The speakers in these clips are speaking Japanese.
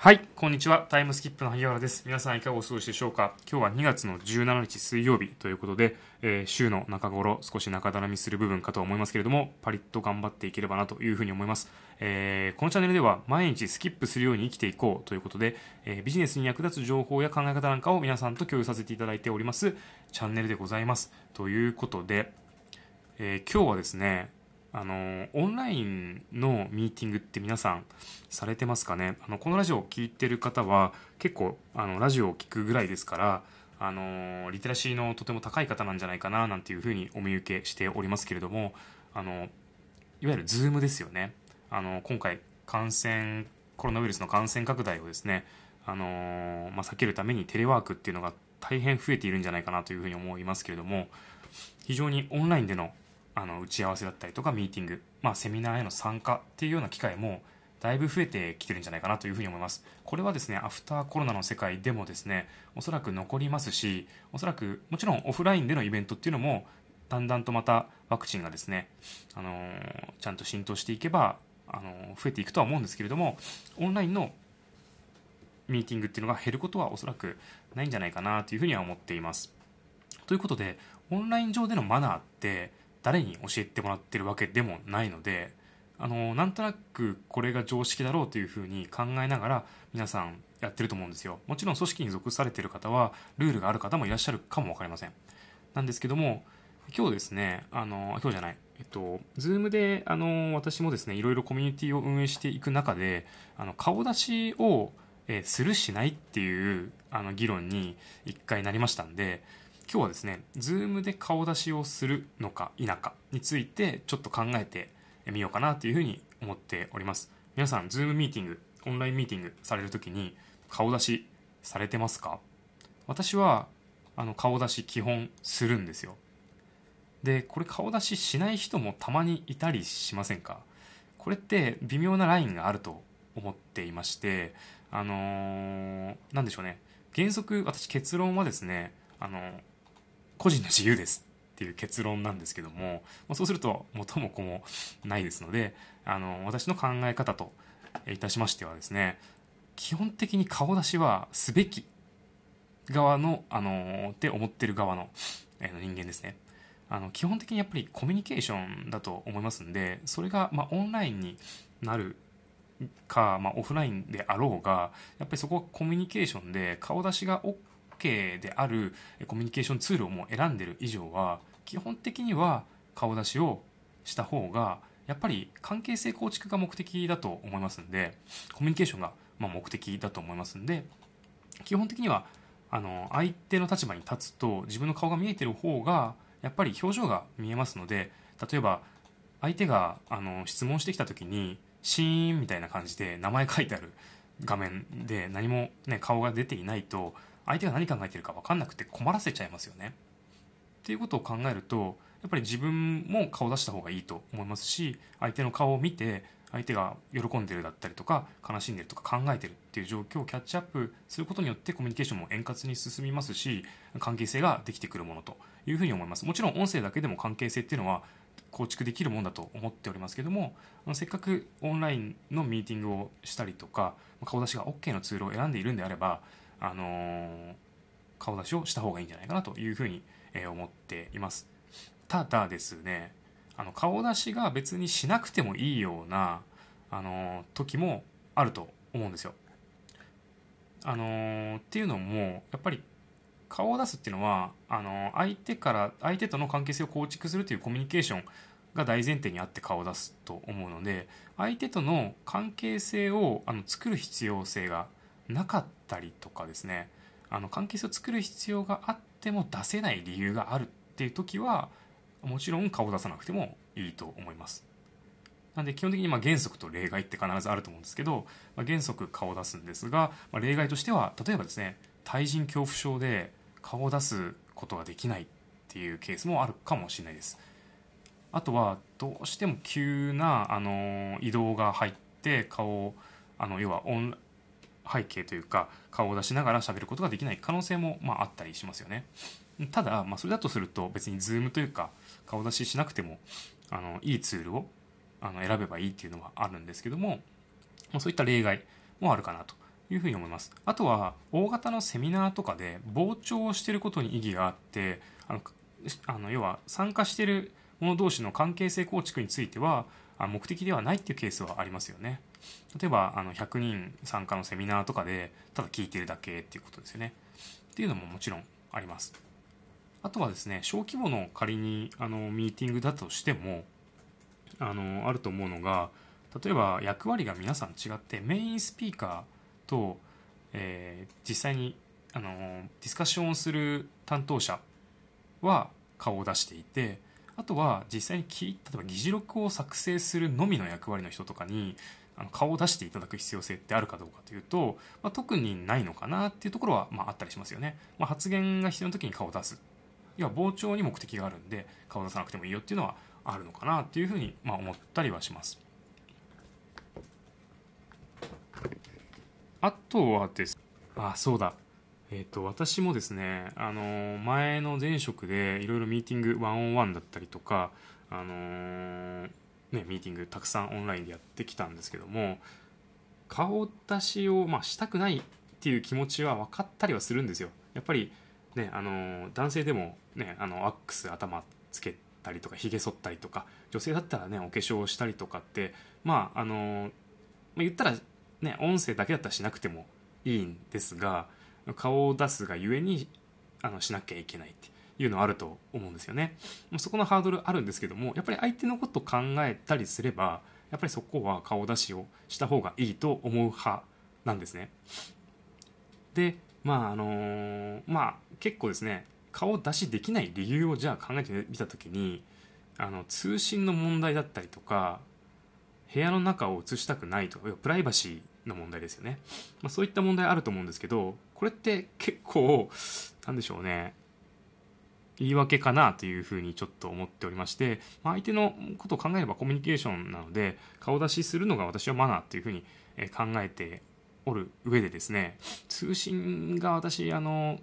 はい、こんにちは。タイムスキップの萩原です。皆さんいかがお過ごしでしょうか？今日は2月の17日水曜日ということで、えー週の中頃少し中だらみする部分かと思いますけれども、パリッと頑張っていければなというふうに思います。えーこのチャンネルでは毎日スキップするように生きていこうということで、えービジネスに役立つ情報や考え方なんかを皆さんと共有させていただいておりますチャンネルでございます。ということで、え今日はですね、あのオンラインのミーティングって皆さんされてますかね？あのこのラジオを聴いてる方は結構あのラジオを聞くぐらいですからあのリテラシーのとても高い方なんじゃないかななんていうふうにお見受けしておりますけれどもあのいわゆる Zoom ですよね。あの今回感染コロナウイルスの感染拡大をですねあの、まあ、避けるためにテレワークっていうのが大変増えているんじゃないかなというふうに思いますけれども非常にオンラインでのあの打ち合わせだったりとかミーティング、まあ、セミナーへの参加っていうような機会もだいぶ増えてきてるんじゃないかなというふに思います。これはですねアフターコロナの世界でもですねおそらく残りますしおそらくもちろんオフラインでのイベントっていうのもだんだんとまたワクチンがですね、あのーちゃんと浸透していけば、あのー増えていくとは思うんですけれどもオンラインのミーティングっていうのが減ることはおそらくないんじゃないかなというふうには思っています。ということでオンライン上でのマナーって誰に教えてもらってるわけでもないのであのなんとなくこれが常識だろうというふうに考えながら皆さんやってると思うんですよ。もちろん組織に属されてる方はルールがある方もいらっしゃるかも分かりません。なんですけども今日ですねあの今日じゃないえっと、Zoom であの私もですねいろいろコミュニティを運営していく中であの顔出しを、えするしないっていうあの議論に一回なりましたんで今日はですね Zoom で顔出しをするのか否かについてちょっと考えてみようかなというふうに思っております。皆さん Zoom ミーティングオンラインミーティングされるときに顔出しされてますか？私はあの顔出し基本するんですよ。でこれ顔出ししない人もたまにいたりしませんか？これって微妙なラインがあると思っていましてあのーなんでしょうね。原則私結論はですねあの個人の自由ですっていう結論なんですけどもまそうすると元も子もないですのであの私の考え方といたしましてはですね基本的に顔出しはすべき側のあのって思ってる側のえー人間ですね。あの基本的にやっぱりコミュニケーションだと思いますんでそれがまオンラインになるか、まあ、オフラインであろうがやっぱりそこはコミュニケーションで顔出しが OK であるコミュニケーションツールをもう選んでる以上は基本的には顔出しをした方がやっぱり関係性構築が目的だと思いますんでコミュニケーションがま目的だと思いますんで基本的にはあの相手の立場に立つと自分の顔が見えてる方がやっぱり表情が見えますので例えば相手があの質問してきた時にシーンみたいな感じで名前書いてある画面で何も、ね、顔が出ていないと相手が何考えてるか分かんなくて困らせちゃいますよね。っていうことを考えるとやっぱり自分も顔出した方がいいと思いますし相手の顔を見て相手が喜んでるだったりとか悲しんでるとか考えてるっていう状況をキャッチアップすることによってコミュニケーションも円滑に進みますし関係性ができてくるものというふうに思いますもちろん音声だけでも関係性っていうのは構築できるものだと思っておりますけどもせっかくオンラインのミーティングをしたりとか顔出しが OK のツールを選んでいるんであれば、あのー顔出しをした方がいいんじゃないかなというふうに、えー思っています。ただですねあの顔出しが別にしなくてもいいような、あのー時もあると思うんですよ。あのーっていうのもやっぱり顔を出すっていうのはあの相手から相手との関係性を構築するというコミュニケーションが大前提にあって顔を出すと思うので相手との関係性をあの作る必要性がなかったりとかですねあの関係性を作る必要があっても出せない理由があるっていう時はもちろん顔を出さなくてもいいと思います。なんで基本的にまあ原則と例外って必ずあると思うんですけど、まあ、原則顔を出すんですが、まあ、例外としては例えばですね対人恐怖症で顔を出すことができないっていうケースもあるかもしれないです。あとはどうしても急なあの移動が入って顔をあの要はオン背景というか顔を出しながら喋ることができない可能性もまああったりしますよね。ただ、まあ、それだとすると別に Zoom というか顔出ししなくてもあのいいツールをあの選べばいいっていうのはあるんですけどもまあそういった例外もあるかなというふうに思います。あとは大型のセミナーとかで傍聴をしていることに意義があってあのあの要は参加している者同士の関係性構築については目的ではないっていうケースはありますよね。例えばあの100人参加のセミナーとかでただ聞いてるだけっていうことですよね。っていうのももちろんあります。あとはですね小規模の仮にあのミーティングだとしてもあのあると思うのが例えば役割が皆さん違ってメインスピーカーと、えー、実際にあのディスカッションをする担当者は顔を出していてあとは実際に例えば議事録を作成するのみの役割の人とかにあの顔を出していただく必要性ってあるかどうかというと、まあ、特にないのかなっていうところは、まあ、あったりしますよね、まあ、発言が必要な時に顔を出す。要は傍聴に目的があるんで顔を出さなくてもいいよっていうのはあるのかなっていうふうに、まあ、思ったりはします。あとはです。あそうだ。えーと、私もですね、あの前の前職でいろいろミーティングワンオンワンだったりとか、あのー、ね、ミーティングたくさんオンラインでやってきたんですけども顔出しを、まあ、したくないっていう気持ちは分かったりはするんですよ。やっぱり、ね、あの男性でも、ね、あのアックス頭つけたりとかひげ剃ったりとか女性だったらねお化粧したりとかってまああの、まあ、言ったらね音声だけだったらしなくてもいいんですが顔を出すがゆえにあのしなきゃいけないっていうのはあると思うんですよね。そこのハードルあるんですけどもやっぱり相手のこと考えたりすればやっぱりそこは顔出しをした方がいいと思う派なんですね。でまああのー、まあ結構ですね顔出しできない理由をじゃあ考えてみた時にあの通信の問題だったりとか部屋の中を映したくないとかプライバシーの問題ですよね、まあ、そういった問題あると思うんですけどこれって結構なんでしょうね。言い訳かなというふうにちょっと思っておりまして、まあ、相手のことを考えればコミュニケーションなので顔出しするのが私はマナーというふうに考えておる上でですね通信が私あの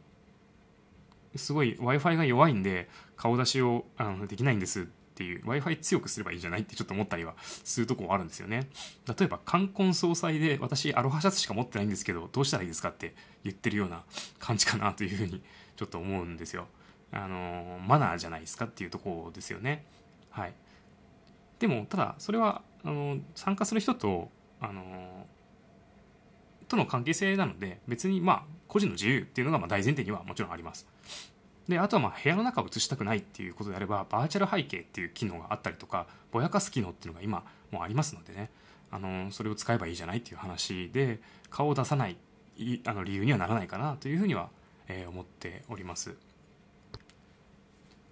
すごい w i f i が弱いんで顔出しをあのできないんです。っていう w i f i 強くすればいいじゃないってちょっと思ったりはするとこあるんですよね。例えば冠婚葬祭で私アロハシャツしか持ってないんですけどどうしたらいいですかって言ってるような感じかなというふうにちょっと思うんですよ。あのマナーじゃないですかっていうとこですよね。はい。でもただそれはあの参加する人とあのとの関係性なので別にまあ個人の自由っていうのがま大前提にはもちろんあります。であとはまあ部屋の中を映したくないっていうことであればバーチャル背景っていう機能があったりとかぼやかす機能っていうのが今もうありますのでね。あのそれを使えばいいじゃないっていう話で顔を出さないあの理由にはならないかなというふうには、えー、思っております。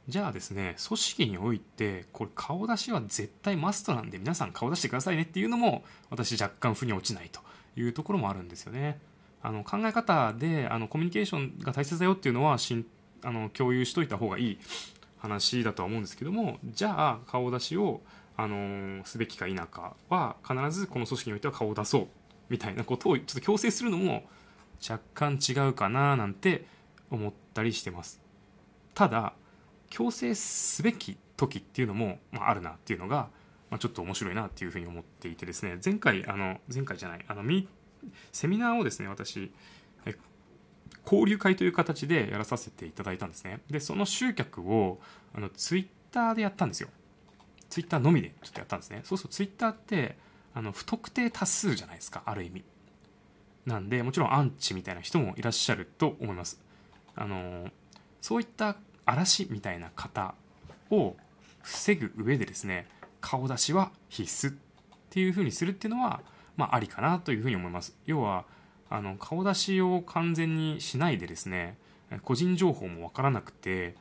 じゃあですね組織においてこれ顔出しは絶対マストなんで皆さん顔出してくださいねっていうのも私若干腑に落ちないというところもあるんですよね。あの考え方であのコミュニケーションが大切だよっていうのは浸あの共有しといた方がいい話だとは思うんですけどもじゃあ顔出しをあのすべきか否かは必ずこの組織においては顔を出そうみたいなことをちょっと強制するのも若干違うかななんて思ったりしてます。ただ強制すべき時っていうのも、まあ、あるなっていうのが、まあ、ちょっと面白いなっていうふうに思っていてですね前回あの前回じゃないあのセミナーをですね私交流会という形でやらさせていただいたんですね。でその集客をあのツイッターでやったんですよ。ツイッターのみでちょっとやったんですね。そうするとツイッターってあの不特定多数じゃないですかある意味。なんでもちろんアンチみたいな人もいらっしゃると思います。あのそういった嵐みたいな方を防ぐ上でですね顔出しは必須っていうふうにするっていうのはまあありかなというふうに思います。要はあの顔出しを完全にしないでですね個人情報も分からなくて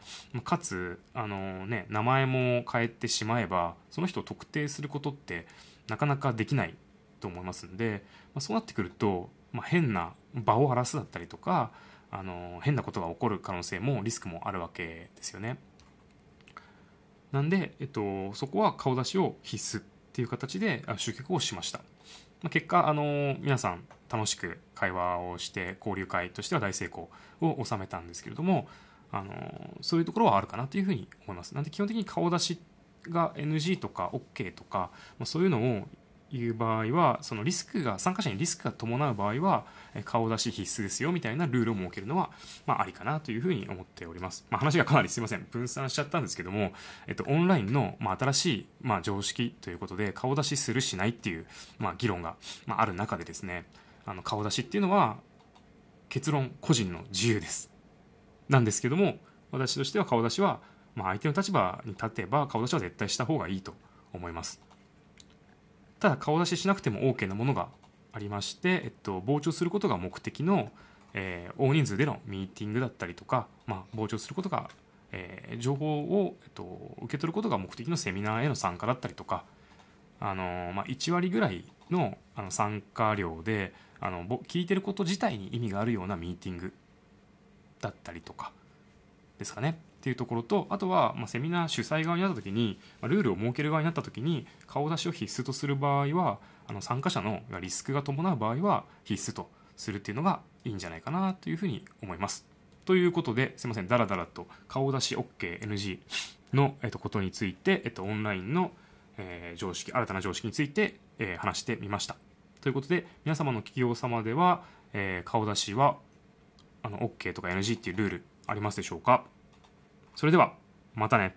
かつあの、ね、名前も変えてしまえばその人を特定することってなかなかできないと思いますんで、まあ、そうなってくると、まあ、変な場を荒らすだったりとかあの変なことが起こる可能性もリスクもあるわけですよね。なんで、えっと、そこは顔出しを必須っていう形で集客をしました。まあ、結果、あの皆さん楽しく会話をして交流会としては大成功を収めたんですけれどもあのそういうところはあるかなというふうに思いますなんで基本的に顔出しが NG とか OK とか、まあ、そういうのをいう場合はそのリスクが参加者にリスクが伴う場合は顔出し必須ですよみたいなルールを設けるのは、まあ、ありかなというふうに思っております、まあ、話がかなりすいません。分散しちゃったんですけども、えっと、オンラインの、まあ、新しい、まあ、常識ということで顔出しするしないっていう、まあ、議論が、まあ、ある中でですねあの顔出しっていうのは結論個人の自由です。なんですけども私としては顔出しは、まあ、相手の立場に立てば顔出しは絶対した方がいいと思います。ただ顔出ししなくても OK なものがありまして、えっと、傍聴することが目的の、えー、大人数でのミーティングだったりとか、まあ、傍聴することが、えー、情報を、えっと、受け取ることが目的のセミナーへの参加だったりとか、あのー、まあ、1割ぐらいのあの参加料であの聞いてること自体に意味があるようなミーティングだったりとかですかね。っていうところとあとは、ま、セミナー主催側になった時に、ま、ルールを設ける側になった時に顔出しを必須とする場合はあの参加者のリスクが伴う場合は必須とするっていうのがいいんじゃないかなというふうに思います。ということですいませんだらだらと顔出し OKNG の、えっと、ことについて、えっと、オンラインの、えー、常識新たな常識について、えー、話してみました。ということで皆様の企業様では、えー、顔出しはあの OK とか NG っていうルールありますでしょうか？それではまたね。